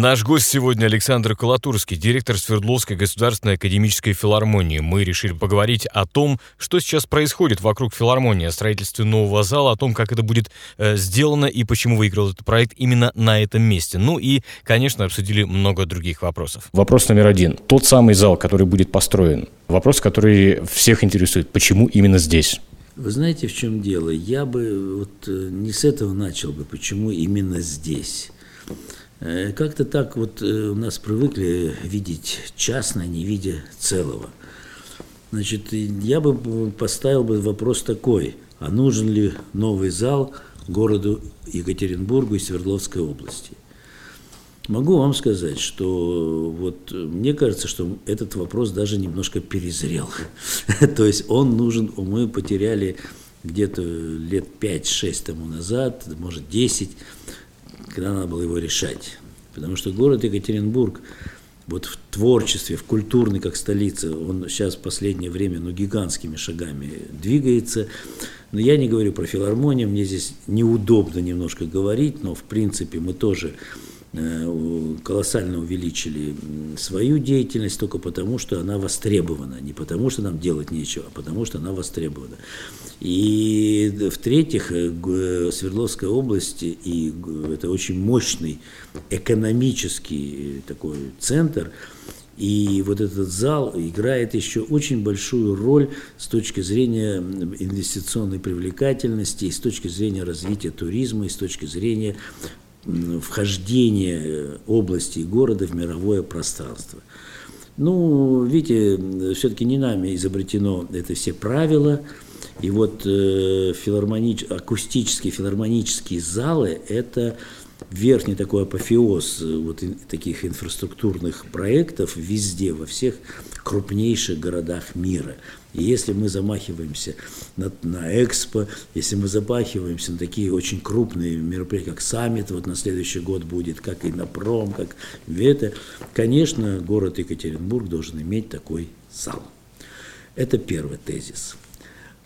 Наш гость сегодня Александр Колотурский, директор Свердловской государственной академической филармонии. Мы решили поговорить о том, что сейчас происходит вокруг филармонии, о строительстве нового зала, о том, как это будет э, сделано и почему выиграл этот проект именно на этом месте. Ну и, конечно, обсудили много других вопросов. Вопрос номер один. Тот самый зал, который будет построен. Вопрос, который всех интересует. Почему именно здесь? Вы знаете, в чем дело? Я бы вот э, не с этого начал бы, почему именно здесь. Э, как-то так вот э, у нас привыкли видеть частно, не видя целого. Значит, я бы поставил бы вопрос такой, а нужен ли новый зал городу Екатеринбургу и Свердловской области? Могу вам сказать, что вот мне кажется, что этот вопрос даже немножко перезрел. То есть он нужен, мы потеряли где-то лет 5-6 тому назад, может 10, когда надо было его решать. Потому что город Екатеринбург вот в творчестве, в культурной как столица, он сейчас в последнее время ну, гигантскими шагами двигается. Но я не говорю про филармонию, мне здесь неудобно немножко говорить, но в принципе мы тоже колоссально увеличили свою деятельность только потому, что она востребована. Не потому, что нам делать нечего, а потому, что она востребована. И в-третьих, э, Свердловская область, и это очень мощный экономический такой центр, и вот этот зал играет еще очень большую роль с точки зрения инвестиционной привлекательности, и с точки зрения развития туризма, и с точки зрения вхождение области и города в мировое пространство. Ну, видите, все-таки не нами изобретено это все правила. И вот э, филармонич... акустические филармонические залы – это верхний такой апофеоз э, вот таких инфраструктурных проектов везде, во всех крупнейших городах мира. И если мы замахиваемся на, на Экспо, если мы замахиваемся на такие очень крупные мероприятия, как саммит, вот на следующий год будет, как и на пром, как это, конечно, город Екатеринбург должен иметь такой зал. Это первый тезис.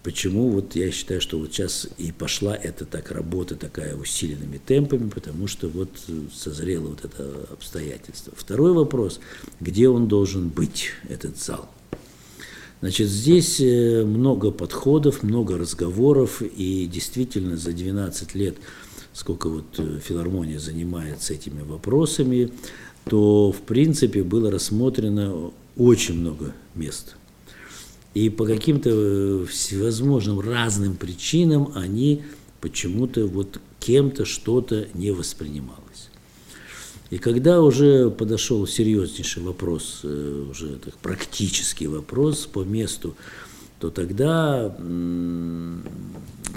Почему вот я считаю, что вот сейчас и пошла эта так работа такая усиленными темпами, потому что вот созрело вот это обстоятельство. Второй вопрос, где он должен быть, этот зал? Значит, здесь э, много подходов, много разговоров, и действительно за 12 лет, сколько вот э, филармония занимается этими вопросами, то в принципе было рассмотрено очень много мест – и по каким-то э, всевозможным разным причинам они почему-то вот кем-то что-то не воспринималось. И когда уже подошел серьезнейший вопрос, э, уже так, практический вопрос по месту, то тогда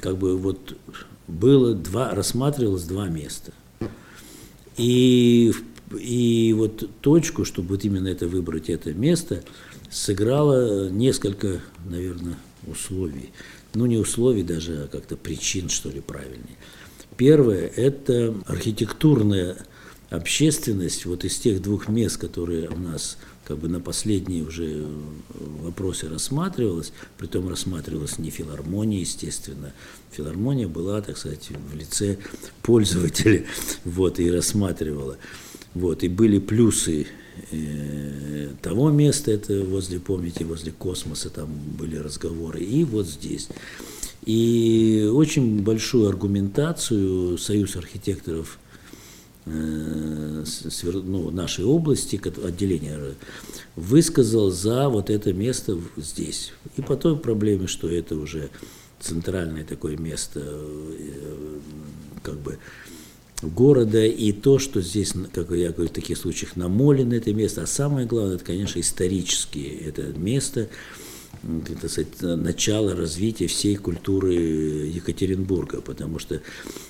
как бы вот было два, рассматривалось два места. И, и вот точку, чтобы вот именно это выбрать это место – сыграло несколько, наверное, условий. Ну, не условий даже, а как-то причин, что ли, правильнее. Первое – это архитектурная общественность вот из тех двух мест, которые у нас как бы на последние уже вопросы рассматривалось, притом рассматривалась не филармония, естественно. Филармония была, так сказать, в лице пользователя, вот, и рассматривала. Вот, и были плюсы Э, того места, это возле, помните, возле космоса там были разговоры, и вот здесь. И очень большую аргументацию Союз архитекторов э, ну, нашей области, отделения, высказал за вот это место здесь. И по той проблеме, что это уже центральное такое место, э, как бы города и то, что здесь, как я говорю, в таких случаях намолено это место, а самое главное, это, конечно, исторические это место, так сказать, начало развития всей культуры Екатеринбурга, потому что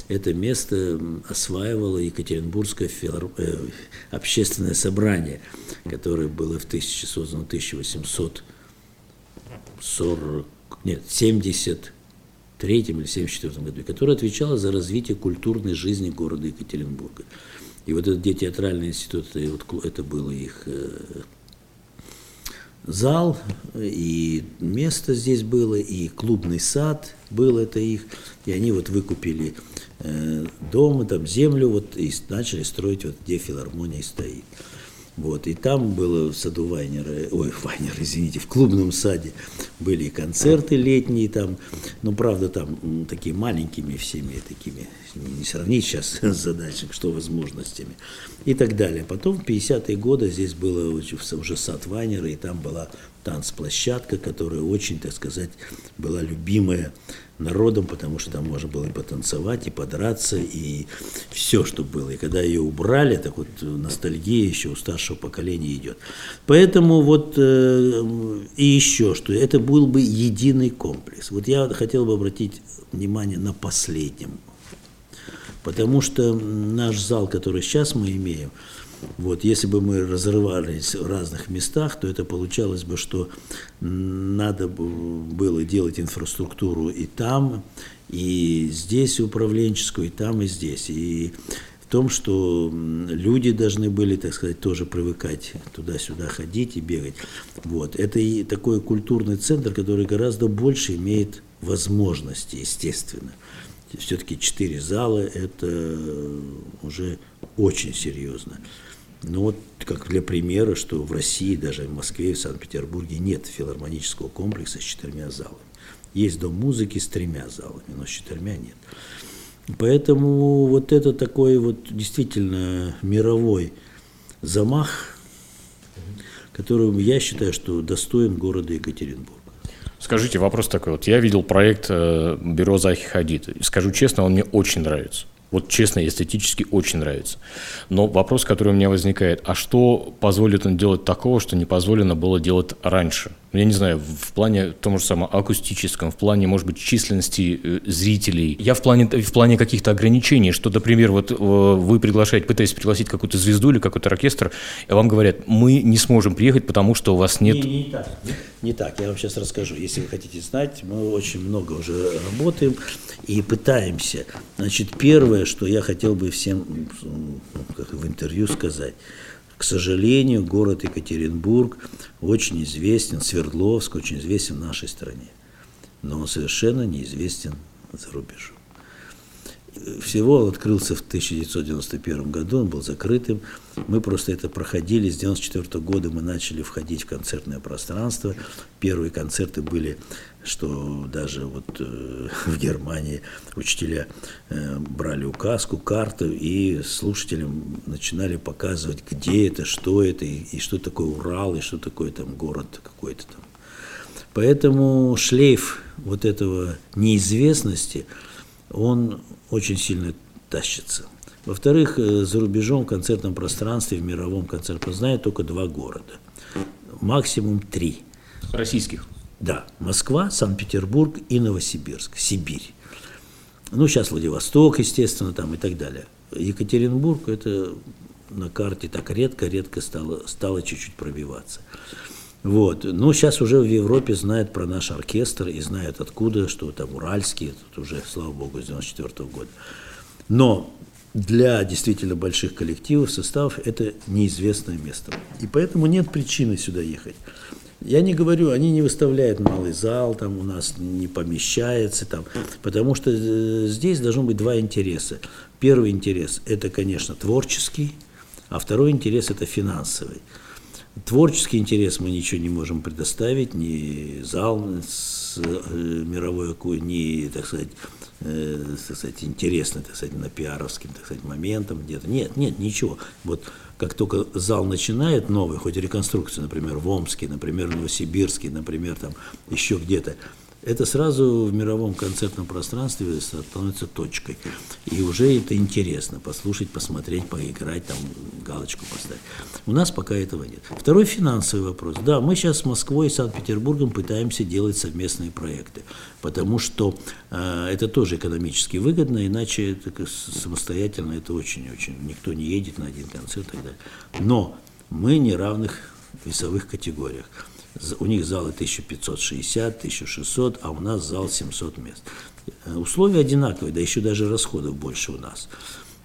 это место осваивало Екатеринбургское филар... э, общественное собрание, которое было в 1000, создано в 1840, нет, 70 третьем или 74 году, которая отвечала за развитие культурной жизни города Екатеринбурга. И вот этот театральный институт, и вот это было их э, зал, и место здесь было, и клубный сад был это их, и они вот выкупили э, дом, там землю, вот и начали строить вот где филармония стоит. Вот, и там было в саду Вайнера, ой, Вайнер, извините, в клубном саде были и концерты летние там, ну, правда, там такие маленькими всеми такими, не сравнить сейчас с задачей, что возможностями, и так далее. Потом в 50-е годы здесь было уже сад Вайнера, и там была танцплощадка, которая очень, так сказать, была любимая народом, потому что там можно было и потанцевать, и подраться, и все, что было. И когда ее убрали, так вот ностальгия еще у старшего поколения идет. Поэтому вот э, и еще, что это был бы единый комплекс. Вот я хотел бы обратить внимание на последнем. Потому что наш зал, который сейчас мы имеем, вот, если бы мы разрывались в разных местах, то это получалось бы, что надо было делать инфраструктуру и там, и здесь управленческую, и там, и здесь. И в том, что люди должны были, так сказать, тоже привыкать туда-сюда ходить и бегать. Вот. Это и такой культурный центр, который гораздо больше имеет возможности, естественно. Все-таки четыре зала – это уже очень серьезно. Ну вот, как для примера, что в России, даже в Москве, в Санкт-Петербурге нет филармонического комплекса с четырьмя залами. Есть дом музыки с тремя залами, но с четырьмя нет. Поэтому вот это такой вот действительно мировой замах, которым я считаю, что достоин города Екатеринбург. Скажите, вопрос такой. Вот я видел проект э, бюро Захи Хадид. Скажу честно, он мне очень нравится. Вот честно, эстетически очень нравится. Но вопрос, который у меня возникает, а что позволит он делать такого, что не позволено было делать раньше? Я не знаю, в плане том же самом акустическом, в плане, может быть, численности э, зрителей. Я в плане, в плане каких-то ограничений, что, например, вот э, вы приглашаете, пытаетесь пригласить какую-то звезду или какой-то оркестр, и вам говорят, мы не сможем приехать, потому что у вас нет... Не, не, не так. Не так, я вам сейчас расскажу. Если вы хотите знать, мы очень много уже работаем и пытаемся. Значит, первое, что я хотел бы всем как в интервью сказать – к сожалению, город Екатеринбург очень известен, Свердловск очень известен в нашей стране, но он совершенно неизвестен за рубежом. Всего он открылся в 1991 году, он был закрытым. Мы просто это проходили. С 1994 года мы начали входить в концертное пространство. Первые концерты были что даже вот э, в Германии учителя э, брали указку, карту и слушателям начинали показывать, где это, что это, и, и что такое Урал, и что такое там город какой-то там. Поэтому шлейф вот этого неизвестности, он очень сильно тащится. Во-вторых, э, за рубежом в концертном пространстве, в мировом концертном знаю только два города. Максимум три. Российских? Да, Москва, Санкт-Петербург и Новосибирск, Сибирь. Ну, сейчас Владивосток, естественно, там и так далее. Екатеринбург это на карте так редко-редко стало, стало чуть-чуть пробиваться. Вот. Но сейчас уже в Европе знают про наш оркестр и знают откуда, что там уральские, тут уже, слава богу, с 94 -го года. Но для действительно больших коллективов состав это неизвестное место. И поэтому нет причины сюда ехать. Я не говорю, они не выставляют малый зал, там у нас не помещается, там, потому что э, здесь должно быть два интереса. Первый интерес – это, конечно, творческий, а второй интерес – это финансовый. Творческий интерес мы ничего не можем предоставить, ни зал с э, мировой, ни, так сказать, э, так сказать, интересный, так сказать, на пиаровским, так сказать, моментом где-то. Нет, нет, ничего. Вот как только зал начинает новый, хоть реконструкцию, например, в Омске, например, в Новосибирске, например, там еще где-то, это сразу в мировом концертном пространстве становится точкой. И уже это интересно, послушать, посмотреть, поиграть, там галочку поставить. У нас пока этого нет. Второй финансовый вопрос. Да, мы сейчас с Москвой и Санкт-Петербургом пытаемся делать совместные проекты, потому что э, это тоже экономически выгодно, иначе это, самостоятельно это очень-очень, никто не едет на один концерт и так далее. Но мы не равных весовых категориях. У них залы 1560, 1600, а у нас зал 700 мест. Э, условия одинаковые, да еще даже расходов больше у нас.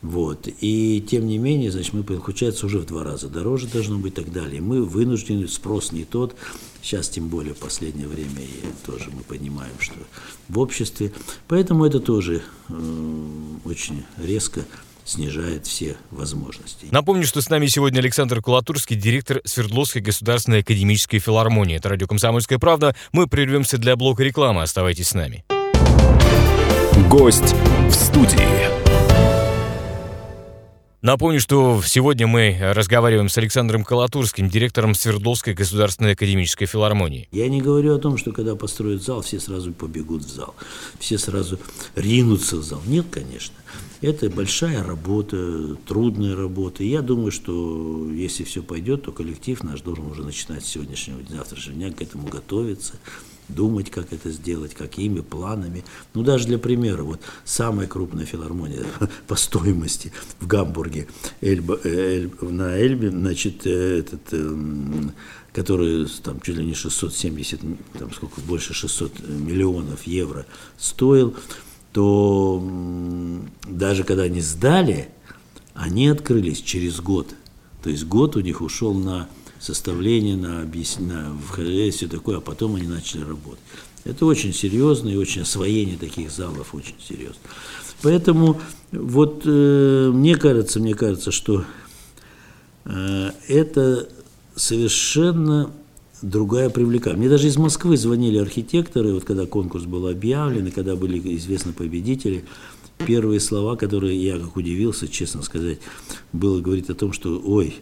Вот. И тем не менее, значит, мы, получается, уже в два раза дороже должно быть и так далее. Мы вынуждены, спрос не тот, Сейчас, тем более, в последнее время и тоже мы понимаем, что в обществе. Поэтому это тоже э, очень резко снижает все возможности. Напомню, что с нами сегодня Александр Кулатурский, директор Свердловской государственной академической филармонии. Это радио «Комсомольская правда». Мы прервемся для блока рекламы. Оставайтесь с нами. Гость в студии. Напомню, что сегодня мы разговариваем с Александром Колотурским, директором Свердловской государственной академической филармонии. Я не говорю о том, что когда построят зал, все сразу побегут в зал, все сразу ринутся в зал. Нет, конечно. Это большая работа, трудная работа. Я думаю, что если все пойдет, то коллектив наш должен уже начинать с сегодняшнего дня, завтрашнего дня к этому готовиться думать, как это сделать, какими планами. Ну, даже для примера, вот самая крупная филармония по стоимости в Гамбурге, Эльба, Эль, на Эльбе, значит, э, этот, эм, который там чуть ли не 670, там сколько, больше 600 миллионов евро стоил, то даже когда они сдали, они открылись через год. То есть год у них ушел на составление, на объяснение, все такое, а потом они начали работать. Это очень серьезно, и очень освоение таких залов очень серьезно. Поэтому вот э, мне кажется, мне кажется, что э, это совершенно другая привлекательность. Мне даже из Москвы звонили архитекторы, вот когда конкурс был объявлен, и когда были известны победители, первые слова, которые я как удивился, честно сказать, было говорить о том, что ой,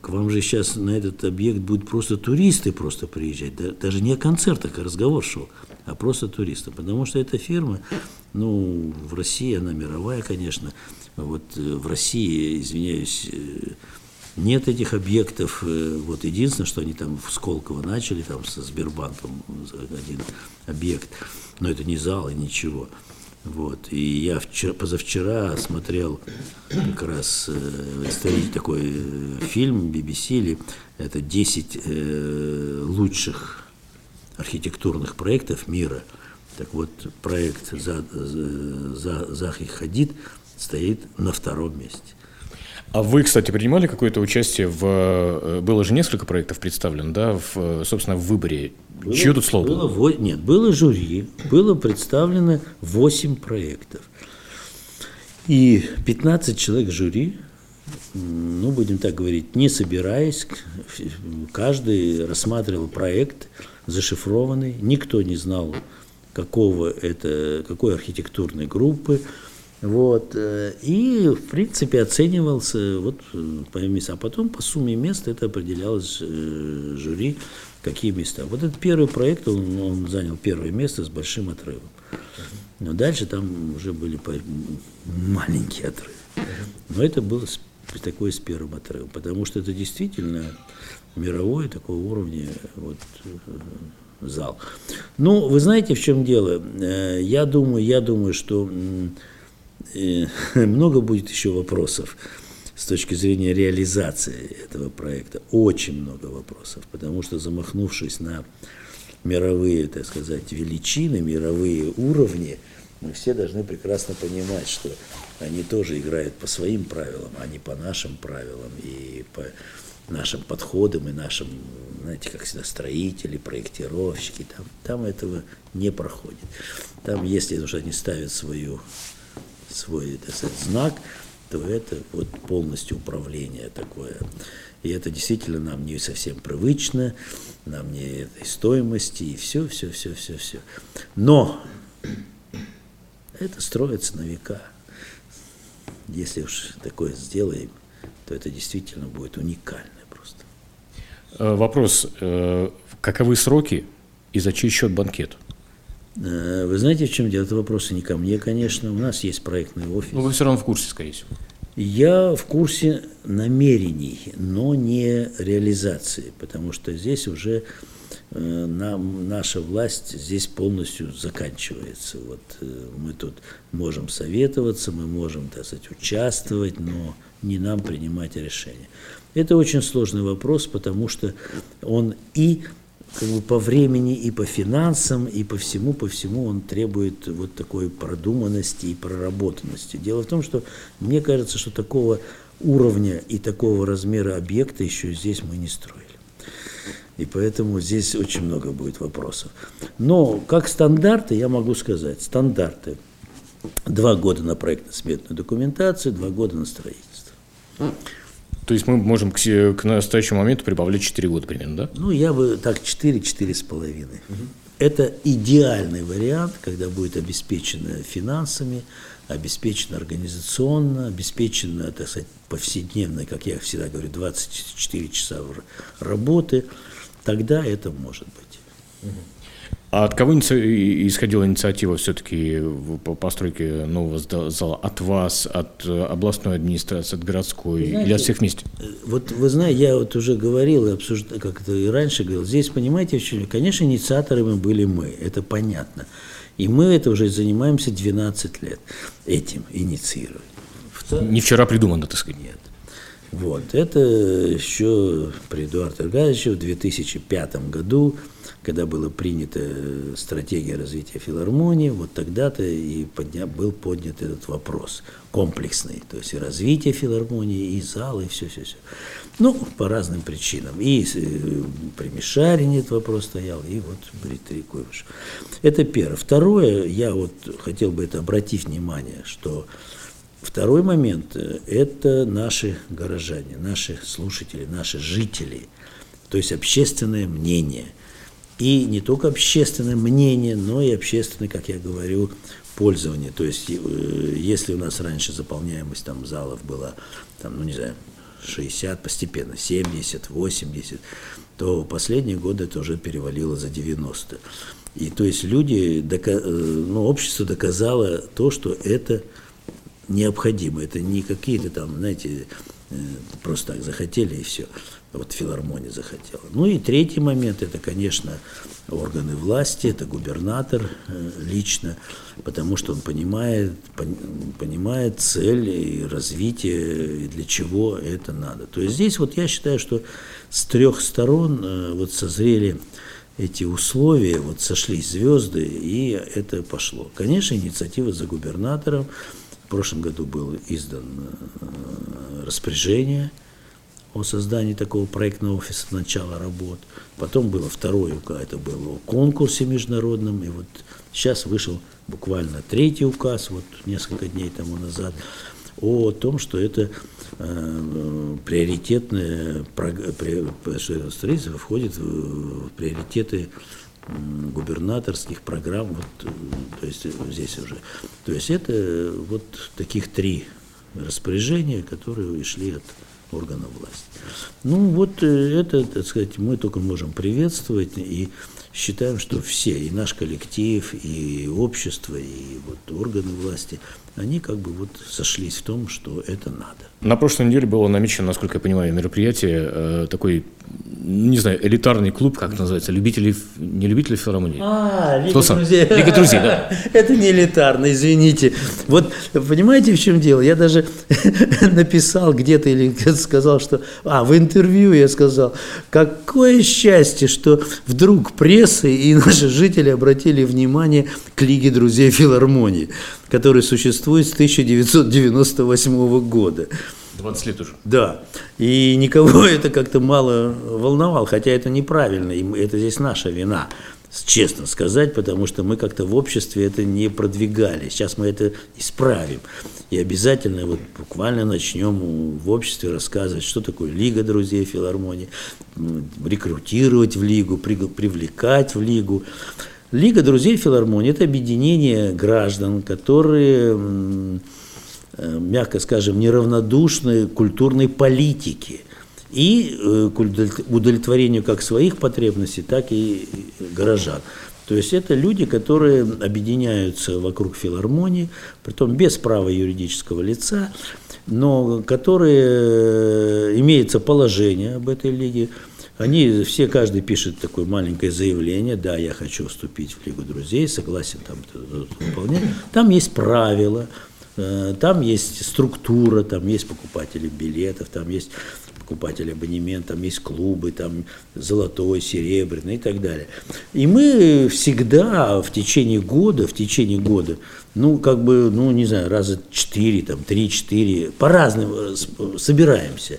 к вам же сейчас на этот объект будут просто туристы просто приезжать. Даже не о концертах, а разговор шел, а просто туристы. Потому что эта фирма, ну, в России она мировая, конечно. Вот э, в России, извиняюсь, э, нет этих объектов. Э, вот единственное, что они там в Сколково начали, там со Сбербанком один объект. Но это не зал и ничего. Вот. И я вчера, позавчера смотрел как раз э, такой э, фильм BBC, или это 10 э, лучших архитектурных проектов мира. Так вот, проект за, за, Захи Хадид стоит на втором месте. А вы, кстати, принимали какое-то участие в... Э, было же несколько проектов представлено, да, в, э, собственно, в выборе. Было, Чье тут слово было? было? Нет, было жюри, было представлено 8 проектов. И 15 человек жюри, ну, будем так говорить, не собираясь, каждый рассматривал проект зашифрованный, никто не знал, какого это, какой архитектурной группы, вот. Э, и, в принципе, оценивался вот по места. А потом по сумме мест это определялось э, жюри, какие места. Вот этот первый проект, он, он занял первое место с большим отрывом. Но дальше там уже были маленькие отрывы. Но это было такое с первым отрывом, потому что это действительно мировой такого уровня вот, э, зал. Ну, вы знаете, в чем дело? Я думаю, я думаю, что и много будет еще вопросов с точки зрения реализации этого проекта. Очень много вопросов, потому что замахнувшись на мировые, так сказать, величины, мировые уровни, мы все должны прекрасно понимать, что они тоже играют по своим правилам, а не по нашим правилам и по нашим подходам и нашим, знаете, как всегда, строители, проектировщики. Там, там этого не проходит. Там, если уж они ставят свою свой так сказать, знак, то это вот полностью управление такое. И это действительно нам не совсем привычно, нам не этой стоимости, и все, все, все, все, все. Но это строится на века. Если уж такое сделаем, то это действительно будет уникально просто. Э, вопрос. Э, каковы сроки и за чей счет банкет? Э, вы знаете, в чем дело? Это вопросы не ко мне, конечно. У нас есть проектный офис. Но вы все равно в курсе, скорее всего. Я в курсе намерений, но не реализации, потому что здесь уже э, нам, наша власть здесь полностью заканчивается. Вот э, мы тут можем советоваться, мы можем, так сказать, участвовать, но не нам принимать решения. Это очень сложный вопрос, потому что он и как бы по времени и по финансам, и по всему, по всему он требует вот такой продуманности и проработанности. Дело в том, что мне кажется, что такого уровня и такого размера объекта еще здесь мы не строили. И поэтому здесь очень много будет вопросов. Но как стандарты, я могу сказать, стандарты. Два года на проектно-сметную документацию, два года на строительство. То есть мы можем к, к настоящему моменту прибавлять 4 года примерно, да? Ну, я бы так 4-4,5. Угу. Это идеальный вариант, когда будет обеспечено финансами, обеспечено организационно, обеспечено, так сказать, повседневно, как я всегда говорю, 24 часа работы, тогда это может быть. А от кого исходила инициатива все-таки по постройке нового зала? От вас, от э, областной администрации, от городской знаете, или от всех вместе? Э, вот вы знаете, я вот уже говорил и обсуждал, как это и раньше говорил, здесь, понимаете, конечно, инициаторами были мы, это понятно. И мы это уже занимаемся 12 лет, этим инициируем. Не вчера придумано, так сказать. Нет. Вот, это еще при Эдуарде Аркадьевиче в 2005 году когда была принята стратегия развития филармонии, вот тогда-то и подня, был поднят этот вопрос комплексный, то есть и развитие филармонии, и зал, и все-все-все. Ну, по разным причинам. И э, при Мишарине этот вопрос стоял, и вот при Трикуевич. Это первое. Второе, я вот хотел бы это обратить внимание, что второй момент э, – это наши горожане, наши слушатели, наши жители, то есть общественное мнение – и не только общественное мнение, но и общественное, как я говорю, пользование. То есть, э, если у нас раньше заполняемость там залов была, там, ну не знаю, 60, постепенно 70, 80, то последние годы это уже перевалило за 90. И то есть люди, э, ну, общество доказало то, что это необходимо. Это не какие-то там, знаете, э, просто так захотели и все вот филармония захотела. Ну и третий момент, это, конечно, органы власти, это губернатор э, лично, потому что он понимает, понимает цель и развитие, и для чего это надо. То есть здесь вот я считаю, что с трех сторон э, вот созрели эти условия, вот сошлись звезды, и это пошло. Конечно, инициатива за губернатором. В прошлом году было издан э, распоряжение – о создании такого проектного офиса начала работ. Потом было второе указ, это было о конкурсе международном, и вот сейчас вышел буквально третий указ, вот несколько дней тому назад, о том, что это э, приоритетное что строительство входит в приоритеты губернаторских программ, вот, э, то есть здесь уже. То есть это вот таких три распоряжения, которые шли от органов власти. Ну вот э, это, так сказать, мы только можем приветствовать и считаем, что все, и наш коллектив, и общество, и вот органы власти, они как бы вот сошлись в том, что это надо. На прошлой неделе было намечено, насколько я понимаю, мероприятие, э, такой, не знаю, элитарный клуб, как называется, любители, не любители филармонии? А, Лига Кто друзей. Лига друзей, да. Это не элитарно, извините. Вот понимаете, в чем дело? Я даже написал где-то или сказал, что... А, в интервью я сказал, какое счастье, что вдруг пресса и наши жители обратили внимание к Лиге друзей филармонии который существует с 1998 года. 20 лет уже. Да. И никого это как-то мало волновало, хотя это неправильно, и это здесь наша вина, честно сказать, потому что мы как-то в обществе это не продвигали. Сейчас мы это исправим. И обязательно вот буквально начнем в обществе рассказывать, что такое Лига друзей филармонии, рекрутировать в Лигу, привлекать в Лигу. Лига друзей филармонии – это объединение граждан, которые, э, мягко скажем, неравнодушны культурной политике и э, к удовлетворению как своих потребностей, так и горожан. То есть это люди, которые объединяются вокруг филармонии, притом без права юридического лица, но которые э, имеется положение об этой лиге, они все, каждый пишет такое маленькое заявление, да, я хочу вступить в Лигу друзей, согласен там выполнять. Там есть правила, э, там есть структура, там есть покупатели билетов, там есть покупатели абонемент, там есть клубы, там золотой, серебряный и так далее. И мы всегда в течение года, в течение года, ну, как бы, ну, не знаю, раза четыре, там, три-четыре, по-разному собираемся.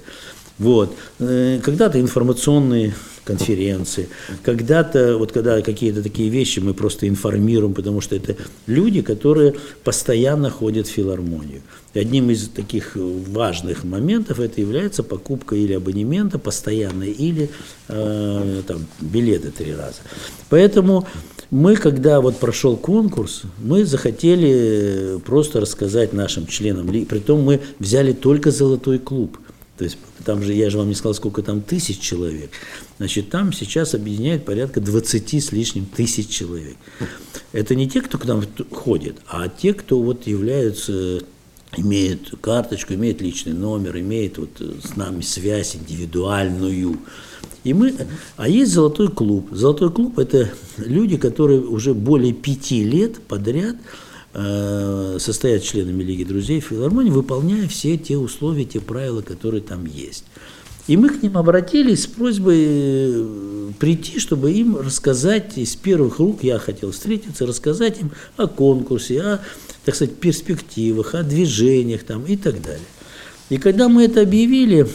Вот. Э, когда-то информационные конференции. Когда-то, вот когда какие-то такие вещи мы просто информируем, потому что это люди, которые постоянно ходят в филармонию. И одним из таких важных моментов это является покупка или абонемента постоянной, или э, там, билеты три раза. Поэтому мы, когда вот прошел конкурс, мы захотели просто рассказать нашим членам, притом мы взяли только «Золотой клуб», то есть там же, я же вам не сказал, сколько там тысяч человек. Значит, там сейчас объединяет порядка 20 с лишним тысяч человек. Это не те, кто к нам ходит, а те, кто вот являются имеет карточку, имеет личный номер, имеет вот с нами связь индивидуальную. И мы, а есть золотой клуб. Золотой клуб – это люди, которые уже более пяти лет подряд э, состоят членами Лиги друзей филармонии, выполняя все те условия, те правила, которые там есть. И мы к ним обратились с просьбой э, прийти, чтобы им рассказать из первых рук, я хотел встретиться, рассказать им о конкурсе, о, так сказать, перспективах, о движениях там и так далее. И когда мы это объявили,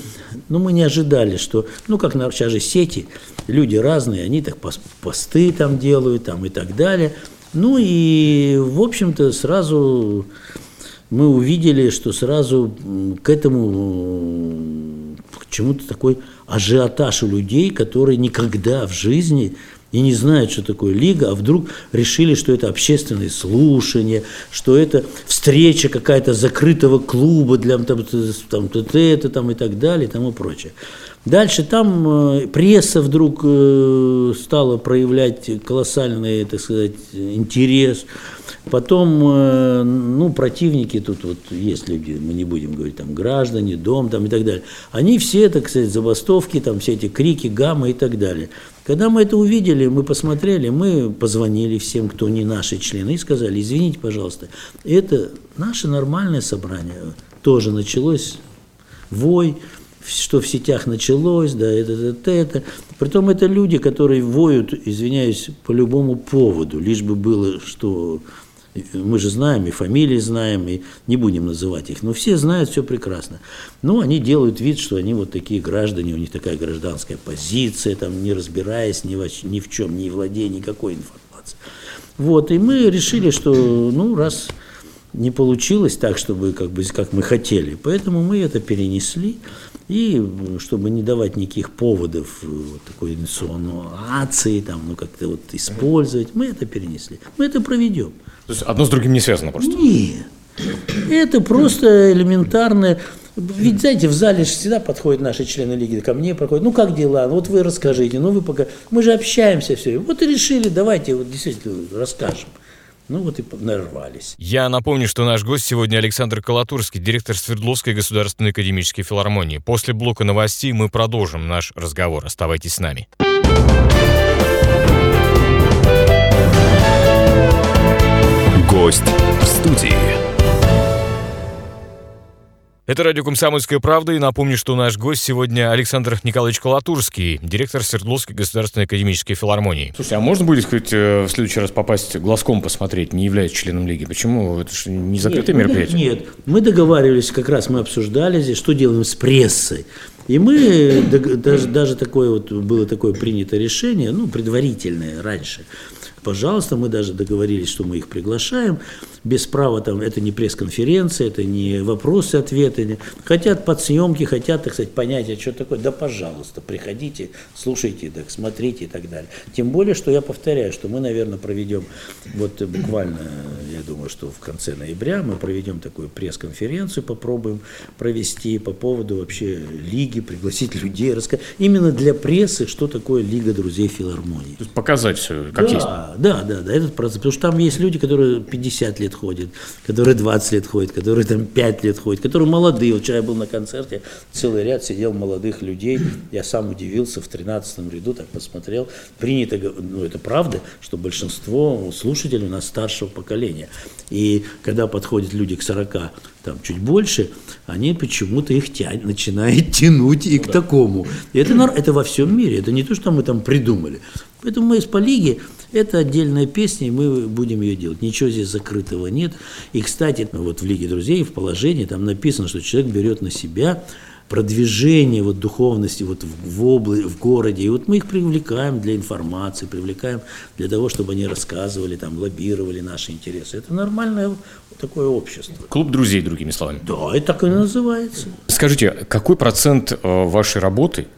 ну, мы не ожидали, что, ну, как на, сейчас же сети, люди разные, они так посты там делают, там и так далее. Ну, и, в общем-то, сразу мы увидели, что сразу к этому, к чему-то такой ажиотаж у людей, которые никогда в жизни и не знают, что такое лига, а вдруг решили, что это общественное слушание, что это встреча какая-то закрытого клуба для там, там, это там и так далее и тому прочее. Дальше там э, пресса вдруг э, стала проявлять колоссальный, так сказать, интерес. Потом, э, ну, противники тут вот есть люди, мы не будем говорить, там, граждане, дом, там и так далее. Они все, так сказать, забастовки, там, все эти крики, гаммы и так далее. Когда мы это увидели, мы посмотрели, мы позвонили всем, кто не наши члены, и сказали, извините, пожалуйста, это наше нормальное собрание. Тоже началось вой, что в сетях началось, да, это, это, это. Притом это люди, которые воют, извиняюсь, по любому поводу, лишь бы было, что мы же знаем, и фамилии знаем, и не будем называть их, но все знают все прекрасно. Но они делают вид, что они вот такие граждане, у них такая гражданская позиция, там, не разбираясь ни в, ни в чем, не владея никакой информацией. Вот, и мы решили, что, ну, раз не получилось так, чтобы, как бы, как мы хотели, поэтому мы это перенесли, и чтобы не давать никаких поводов э, вот такой инсуанации, там, ну, как-то вот использовать, мы это перенесли. Мы это проведем. То есть одно с другим не связано просто? Нет. Это просто элементарное. Ведь, знаете, в зале же всегда подходят наши члены лиги ко мне, проходят, ну как дела, ну вот вы расскажите, ну вы пока, мы же общаемся все, вот и решили, давайте вот действительно расскажем. Ну вот и нарвались. Я напомню, что наш гость сегодня Александр Колотурский, директор Свердловской государственной академической филармонии. После блока новостей мы продолжим наш разговор. Оставайтесь с нами. Гость в студии. Это радио «Комсомольская правда», и напомню, что наш гость сегодня Александр Николаевич Колотурский, директор Свердловской государственной академической филармонии. Слушай, а можно будет хоть э, в следующий раз попасть глазком посмотреть, не являясь членом лиги? Почему? Это же не закрытое нет, мероприятие? Нет, мы договаривались, как раз мы обсуждали здесь, что делаем с прессой. И мы, даже, даже такое вот, было такое принято решение, ну, предварительное раньше – Пожалуйста, мы даже договорились, что мы их приглашаем. Без права там, это не пресс-конференция, это не вопросы-ответы. Хотят подсъемки, хотят, так сказать, понять, а что такое. Да, пожалуйста, приходите, слушайте, так, смотрите и так далее. Тем более, что я повторяю, что мы, наверное, проведем, вот буквально, я думаю, что в конце ноября мы проведем такую пресс-конференцию, попробуем провести по поводу вообще лиги, пригласить людей, рассказать. Именно для прессы, что такое Лига друзей филармонии. Показать все, как да, есть. Да, да, да, этот процесс. Потому что там есть люди, которые 50 лет ходят, которые 20 лет ходят, которые там 5 лет ходят, которые молодые. Вот вчера я был на концерте, целый ряд сидел молодых людей. Я сам удивился в 13 ряду, так посмотрел. Принято, ну это правда, что большинство слушателей у нас старшего поколения. И когда подходят люди к 40, там чуть больше, они почему-то их тянут, начинают тянуть и к такому. И это, это во всем мире, это не то, что мы там придумали. Поэтому мы из по лиге это отдельная песня, и мы будем ее делать. Ничего здесь закрытого нет. И, кстати, вот в Лиге друзей, в положении там написано, что человек берет на себя продвижения вот духовности вот в, в, обла- в городе. И вот мы их привлекаем для информации, привлекаем для того, чтобы они рассказывали, там, лоббировали наши интересы. Это нормальное вот такое общество. Клуб друзей, другими словами. Да, и так и называется. Скажите, какой процент э, вашей работы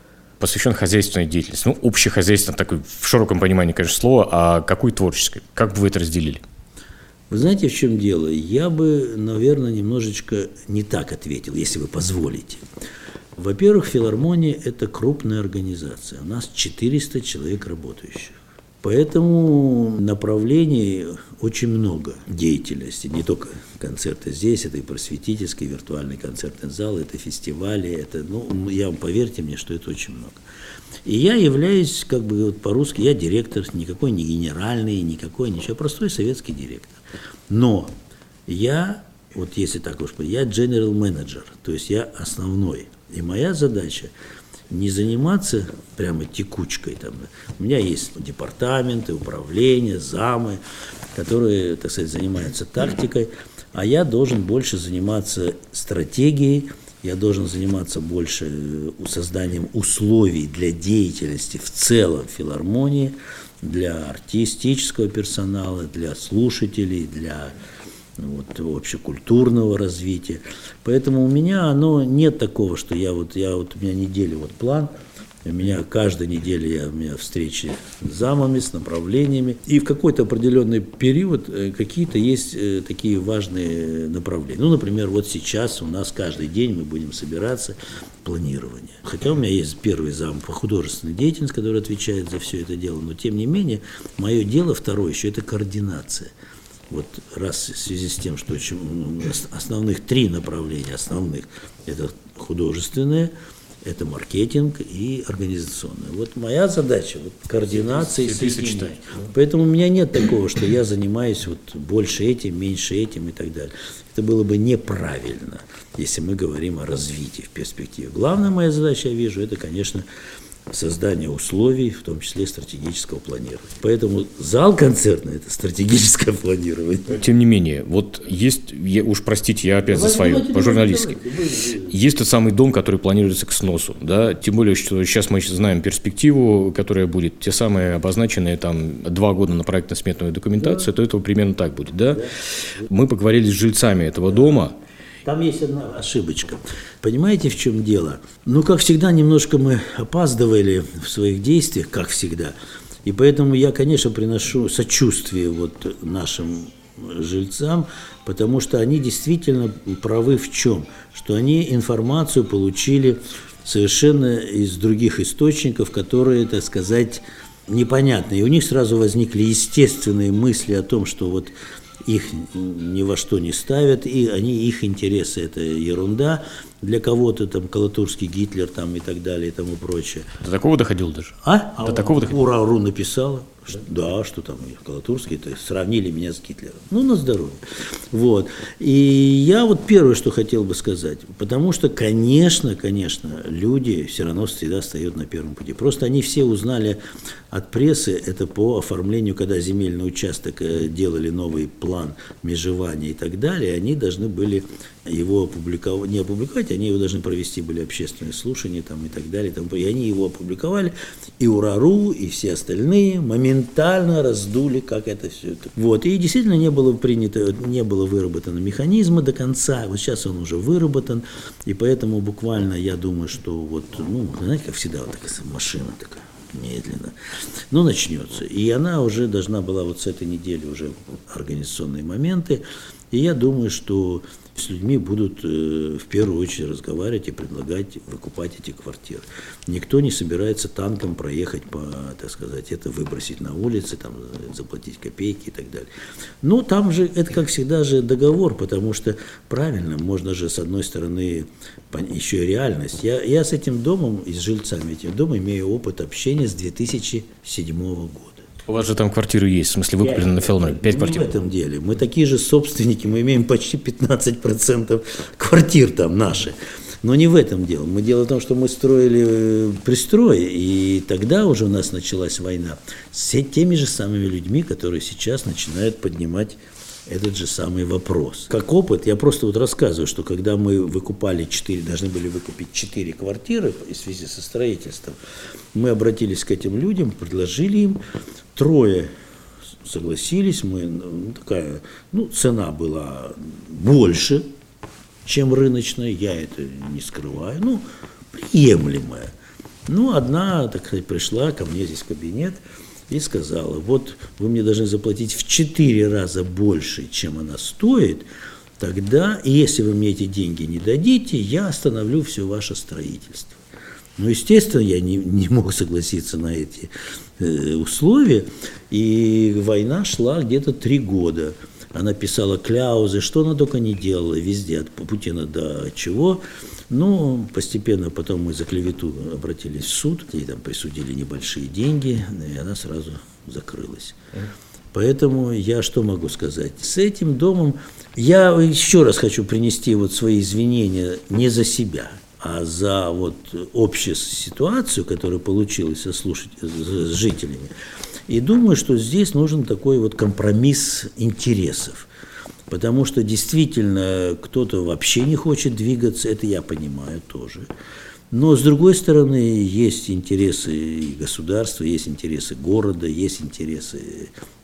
посвящен хозяйственной деятельности? Ну, общехозяйственной, такой в широком понимании, конечно, слова, а какой творческой? Как бы вы это разделили? Вы знаете, в чем дело? Я бы, наверное, немножечко не так ответил, если вы позволите. Во-первых, филармония – это крупная организация. У нас 400 человек работающих. Поэтому направлений очень много деятельности. Не только концерты здесь, это и просветительский, виртуальный концертный зал, это фестивали, это, ну, я вам поверьте мне, что это очень много. И я являюсь, как бы вот по-русски, я директор, никакой не генеральный, никакой ничего, простой советский директор. Но я, вот если так уж, я general менеджер, то есть я основной. И моя задача не заниматься прямо текучкой. Там. У меня есть департаменты, управления, замы, которые, так сказать, занимаются тактикой, а я должен больше заниматься стратегией, я должен заниматься больше э, созданием условий для деятельности в целом филармонии, для артистического персонала, для слушателей, для вот, общекультурного развития. Поэтому у меня оно нет такого, что я вот, я вот у меня неделя вот план, у меня каждая неделя я, у меня встречи с замами, с направлениями. И в какой-то определенный период э, какие-то есть э, такие важные направления. Ну, например, вот сейчас у нас каждый день мы будем собираться планирование. Хотя у меня есть первый зам по художественной деятельности, который отвечает за все это дело, но тем не менее, мое дело второе еще это координация. Вот раз в связи с тем, что основных три направления основных, это художественное, это маркетинг и организационное. Вот моя задача вот координация и соединение. Поэтому у меня нет такого, что я занимаюсь вот больше этим, меньше этим и так далее. Это было бы неправильно, если мы говорим о развитии в перспективе. Главная моя задача, я вижу, это, конечно, создание условий, в том числе стратегического планирования. Поэтому зал концертный – это стратегическое планирование. Тем не менее, вот есть, я, уж простите, я опять за свое, по-журналистски. Есть тот самый дом, который планируется к сносу, да, тем более, что сейчас мы знаем перспективу, которая будет, те самые обозначенные там два года на проектно-сметную документацию, да. то это примерно так будет, да? да. Мы поговорили с жильцами этого да. дома, там есть одна ошибочка. Понимаете, в чем дело? Ну, как всегда, немножко мы опаздывали в своих действиях, как всегда. И поэтому я, конечно, приношу сочувствие вот нашим жильцам, потому что они действительно правы в чем? Что они информацию получили совершенно из других источников, которые, так сказать, непонятны. И у них сразу возникли естественные мысли о том, что вот их ни во что не ставят, и они, их интересы – это ерунда. Для кого-то там Калатурский Гитлер там и так далее и тому прочее. До такого доходил даже? А? До а такого доходил? Ура-ру написала. Что, да, что там Колотурский, то есть сравнили меня с Гитлером. Ну, на здоровье. Вот. И я вот первое, что хотел бы сказать, потому что, конечно, конечно, люди все равно всегда стоят на первом пути. Просто они все узнали от прессы, это по оформлению, когда земельный участок э, делали новый план межевания и так далее, они должны были его опубликовать, не опубликовать, они его должны провести были общественные слушания там и так далее. Там, и они его опубликовали, и УРАРУ, и все остальные моментально раздули, как это все это. Вот, и действительно не было принято, не было выработано механизма до конца, вот сейчас он уже выработан, и поэтому буквально я думаю, что вот, ну, знаете, как всегда, вот такая машина такая медленно. Но начнется. И она уже должна была вот с этой недели уже организационные моменты. И я думаю, что с людьми будут э, в первую очередь разговаривать и предлагать выкупать эти квартиры. Никто не собирается танком проехать по, так сказать, это выбросить на улице, там, заплатить копейки и так далее. Ну, там же, это как всегда же договор, потому что правильно, можно же с одной стороны еще и реальность. Я, я с этим домом и с жильцами этим дома имею опыт общения с 2007 года. У вас же там квартиры есть, в смысле вы купили на Филморе, 5 квартир? В этом деле. Мы такие же собственники, мы имеем почти 15% квартир там наши. Но не в этом дело. Мы дело в том, что мы строили э, пристрой, и тогда уже у нас началась война с теми же самыми людьми, которые сейчас начинают поднимать этот же самый вопрос. Как опыт, я просто вот рассказываю, что когда мы выкупали 4, должны были выкупить 4 квартиры в связи со строительством, мы обратились к этим людям, предложили им, трое согласились, мы, ну, такая, ну, цена была больше, чем рыночная, я это не скрываю, ну, приемлемая. Ну, одна, так сказать, пришла ко мне здесь в кабинет, и сказала, вот вы мне должны заплатить в четыре раза больше, чем она стоит, тогда, если вы мне эти деньги не дадите, я остановлю все ваше строительство. Ну, естественно, я не, не мог согласиться на эти э, условия, и война шла где-то три года. Она писала кляузы, что она только не делала, везде, от Путина до чего. Ну, постепенно потом мы за клевету обратились в суд, ей там присудили небольшие деньги, и она сразу закрылась. Поэтому я что могу сказать? С этим домом я еще раз хочу принести вот свои извинения не за себя, а за вот общую ситуацию, которая получилась со слушать, с жителями. И думаю, что здесь нужен такой вот компромисс интересов. Потому что действительно кто-то вообще не хочет двигаться, это я понимаю тоже. Но, с другой стороны, есть интересы государства, есть интересы города, есть интересы...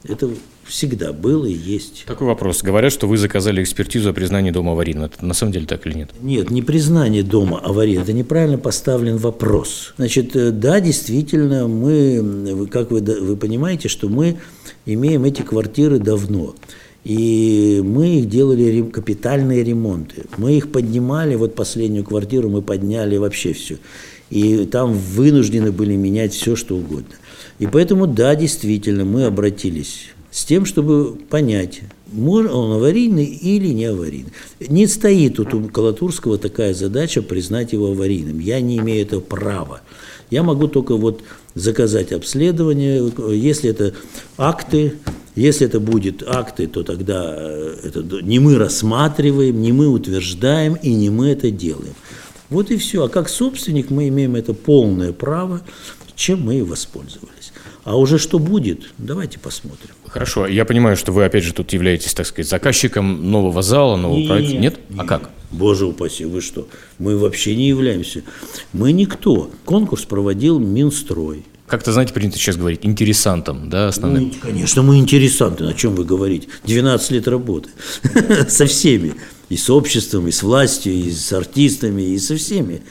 Это всегда было и есть. Такой вопрос. Говорят, что вы заказали экспертизу о признании дома аварийным. Это на самом деле так или нет? Нет, не признание дома аварийным. Это неправильно поставлен вопрос. Значит, э, да, действительно, мы, как вы, вы понимаете, что мы имеем эти квартиры давно. И мы их делали капитальные ремонты. Мы их поднимали, вот последнюю квартиру мы подняли вообще все. И там вынуждены были менять все, что угодно. И поэтому, да, действительно, мы обратились с тем, чтобы понять, он аварийный или не аварийный. Не стоит тут у Калатурского такая задача признать его аварийным. Я не имею этого права. Я могу только вот заказать обследование, если это акты, если это будет акты, то тогда э, это не мы рассматриваем, не мы утверждаем и не мы это делаем. Вот и все. А как собственник мы имеем это полное право, чем мы и воспользовались. А уже что будет, давайте посмотрим. Хорошо, я понимаю, что вы опять же тут являетесь, так сказать, заказчиком нового зала, нового нет, проекта. Нет? нет? А как? Боже упаси, вы что? Мы вообще не являемся. Мы никто. Конкурс проводил Минстрой. Как-то, знаете, принято сейчас говорить, интересантом, да, основным? Ну, конечно, мы интересанты, о чем вы говорите? 12 лет работы со всеми и с обществом, и с властью, и с артистами, и со всеми.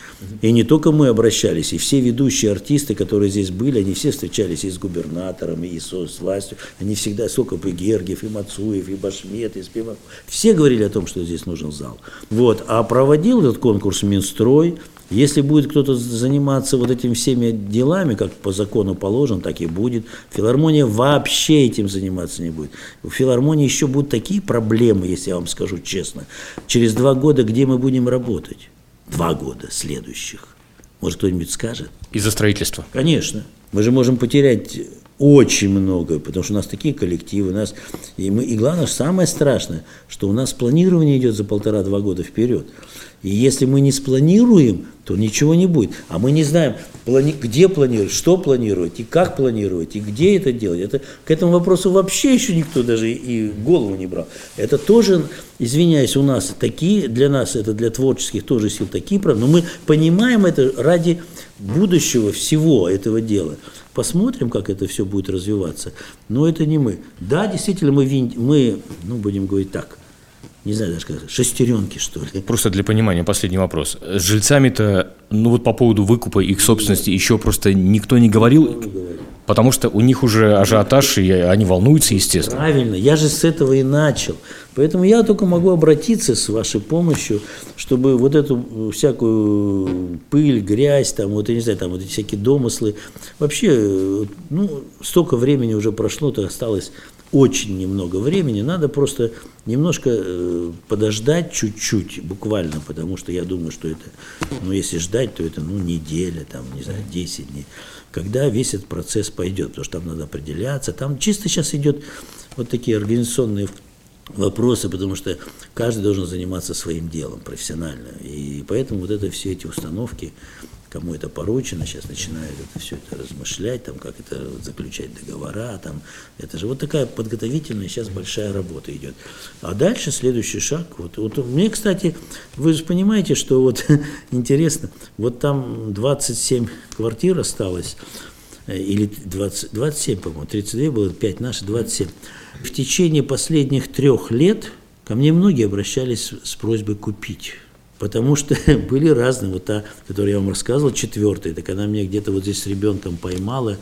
И не только мы обращались, и все ведущие артисты, которые здесь были, они все встречались и с губернатором, и с, властью. Они всегда, Сокоп и Гергиев, и Мацуев, и Башмет, и Спиваков. Все говорили о том, что здесь нужен зал. Вот. А проводил этот конкурс Минстрой, если будет кто-то заниматься вот этими всеми делами, как по закону положено, так и будет. Филармония вообще этим заниматься не будет. У филармонии еще будут такие проблемы, если я вам скажу честно. Через два года где мы будем работать? Два года следующих. Может, кто-нибудь скажет? Из-за строительства. Конечно. Мы же можем потерять очень много, потому что у нас такие коллективы, у нас, и, мы, и главное, самое страшное, что у нас планирование идет за полтора-два года вперед. И если мы не спланируем, то ничего не будет. А мы не знаем, плани где планировать, что планировать, и как планировать, и где это делать. Это, к этому вопросу вообще еще никто даже и голову не брал. Это тоже, извиняюсь, у нас такие, для нас, это для творческих тоже сил такие проблемы, но мы понимаем это ради будущего всего этого дела. Посмотрим, как это все будет развиваться. Но это не мы. Да, действительно, мы, мы ну, будем говорить так, не знаю даже как, шестеренки, что ли. Просто для понимания последний вопрос. С жильцами-то, ну вот по поводу выкупа их собственности еще просто никто не говорил, никто не говорил. потому что у них уже ажиотаж, и они волнуются, естественно. Правильно, я же с этого и начал. Поэтому я только могу обратиться с вашей помощью, чтобы вот эту всякую пыль, грязь, там, вот, я не знаю, там, вот эти всякие домыслы, вообще, ну, столько времени уже прошло, то осталось очень немного времени, надо просто немножко э, подождать чуть-чуть, буквально, потому что я думаю, что это, ну, если ждать, то это, ну, неделя, там, не знаю, 10 дней, когда весь этот процесс пойдет, потому что там надо определяться, там чисто сейчас идет вот такие организационные вопросы, потому что каждый должен заниматься своим делом профессионально, и поэтому вот это все эти установки, кому это поручено, сейчас начинают это все это размышлять, там, как это заключать договора, там, это же вот такая подготовительная сейчас большая работа идет. А дальше следующий шаг, вот, вот мне, кстати, вы же понимаете, что вот интересно, вот там 27 квартир осталось, э, или 20, 27, по-моему, 32 было, 5 наши, 27. В течение последних трех лет ко мне многие обращались с просьбой купить Потому что были разные, вот та, которую я вам рассказывал, четвертая, так она меня где-то вот здесь с ребенком поймала,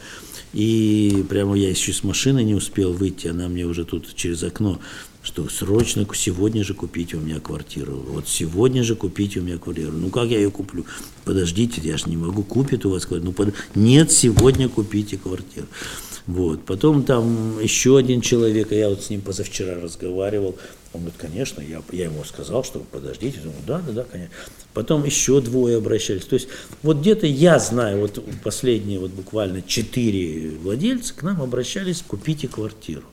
и прямо я еще с машины не успел выйти, она мне уже тут через окно, что срочно сегодня же купите у меня квартиру. Вот сегодня же купите у меня квартиру. Ну как я ее куплю? Подождите, я же не могу, купить у вас квартиру. Ну, под... Нет, сегодня купите квартиру. Вот. Потом там еще один человек, я вот с ним позавчера разговаривал, он говорит, конечно, я, я ему сказал, что подождите. Думаю, да, да, да, конечно. Потом еще двое обращались. То есть вот где-то я знаю, вот последние вот буквально четыре владельца к нам обращались, купите квартиру.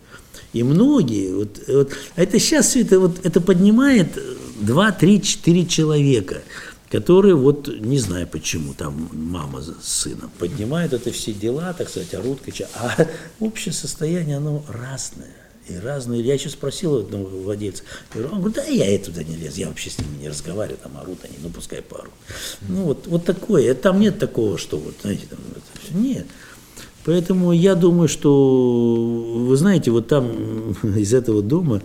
И многие, вот, вот это сейчас все это, вот, это поднимает 2, 3, 4 человека которые вот, не знаю почему, там мама с сыном поднимают это все дела, так сказать, орут, кричат, а общее состояние, оно разное. И разные. Я еще спросил одного владельца. Он говорит, да я это туда не лез, я вообще с ними не разговариваю, там орут они, ну пускай пару. Ну вот, вот такое. Там нет такого, что вот, знаете, там, это. Нет. Поэтому я думаю, что, вы знаете, вот там из этого дома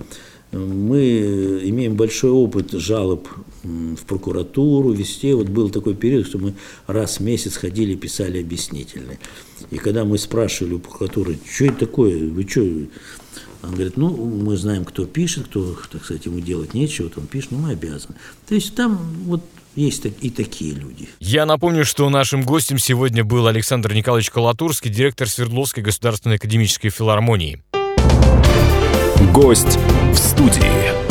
мы имеем большой опыт жалоб в прокуратуру, везде. Вот был такой период, что мы раз в месяц ходили, писали объяснительные. И когда мы спрашивали у прокуратуры, что это такое, вы что, он говорит, ну, мы знаем, кто пишет, кто, так сказать, ему делать нечего, он пишет, но мы обязаны. То есть там вот есть и такие люди. Я напомню, что нашим гостем сегодня был Александр Николаевич Колотурский, директор Свердловской государственной академической филармонии. Гость в студии.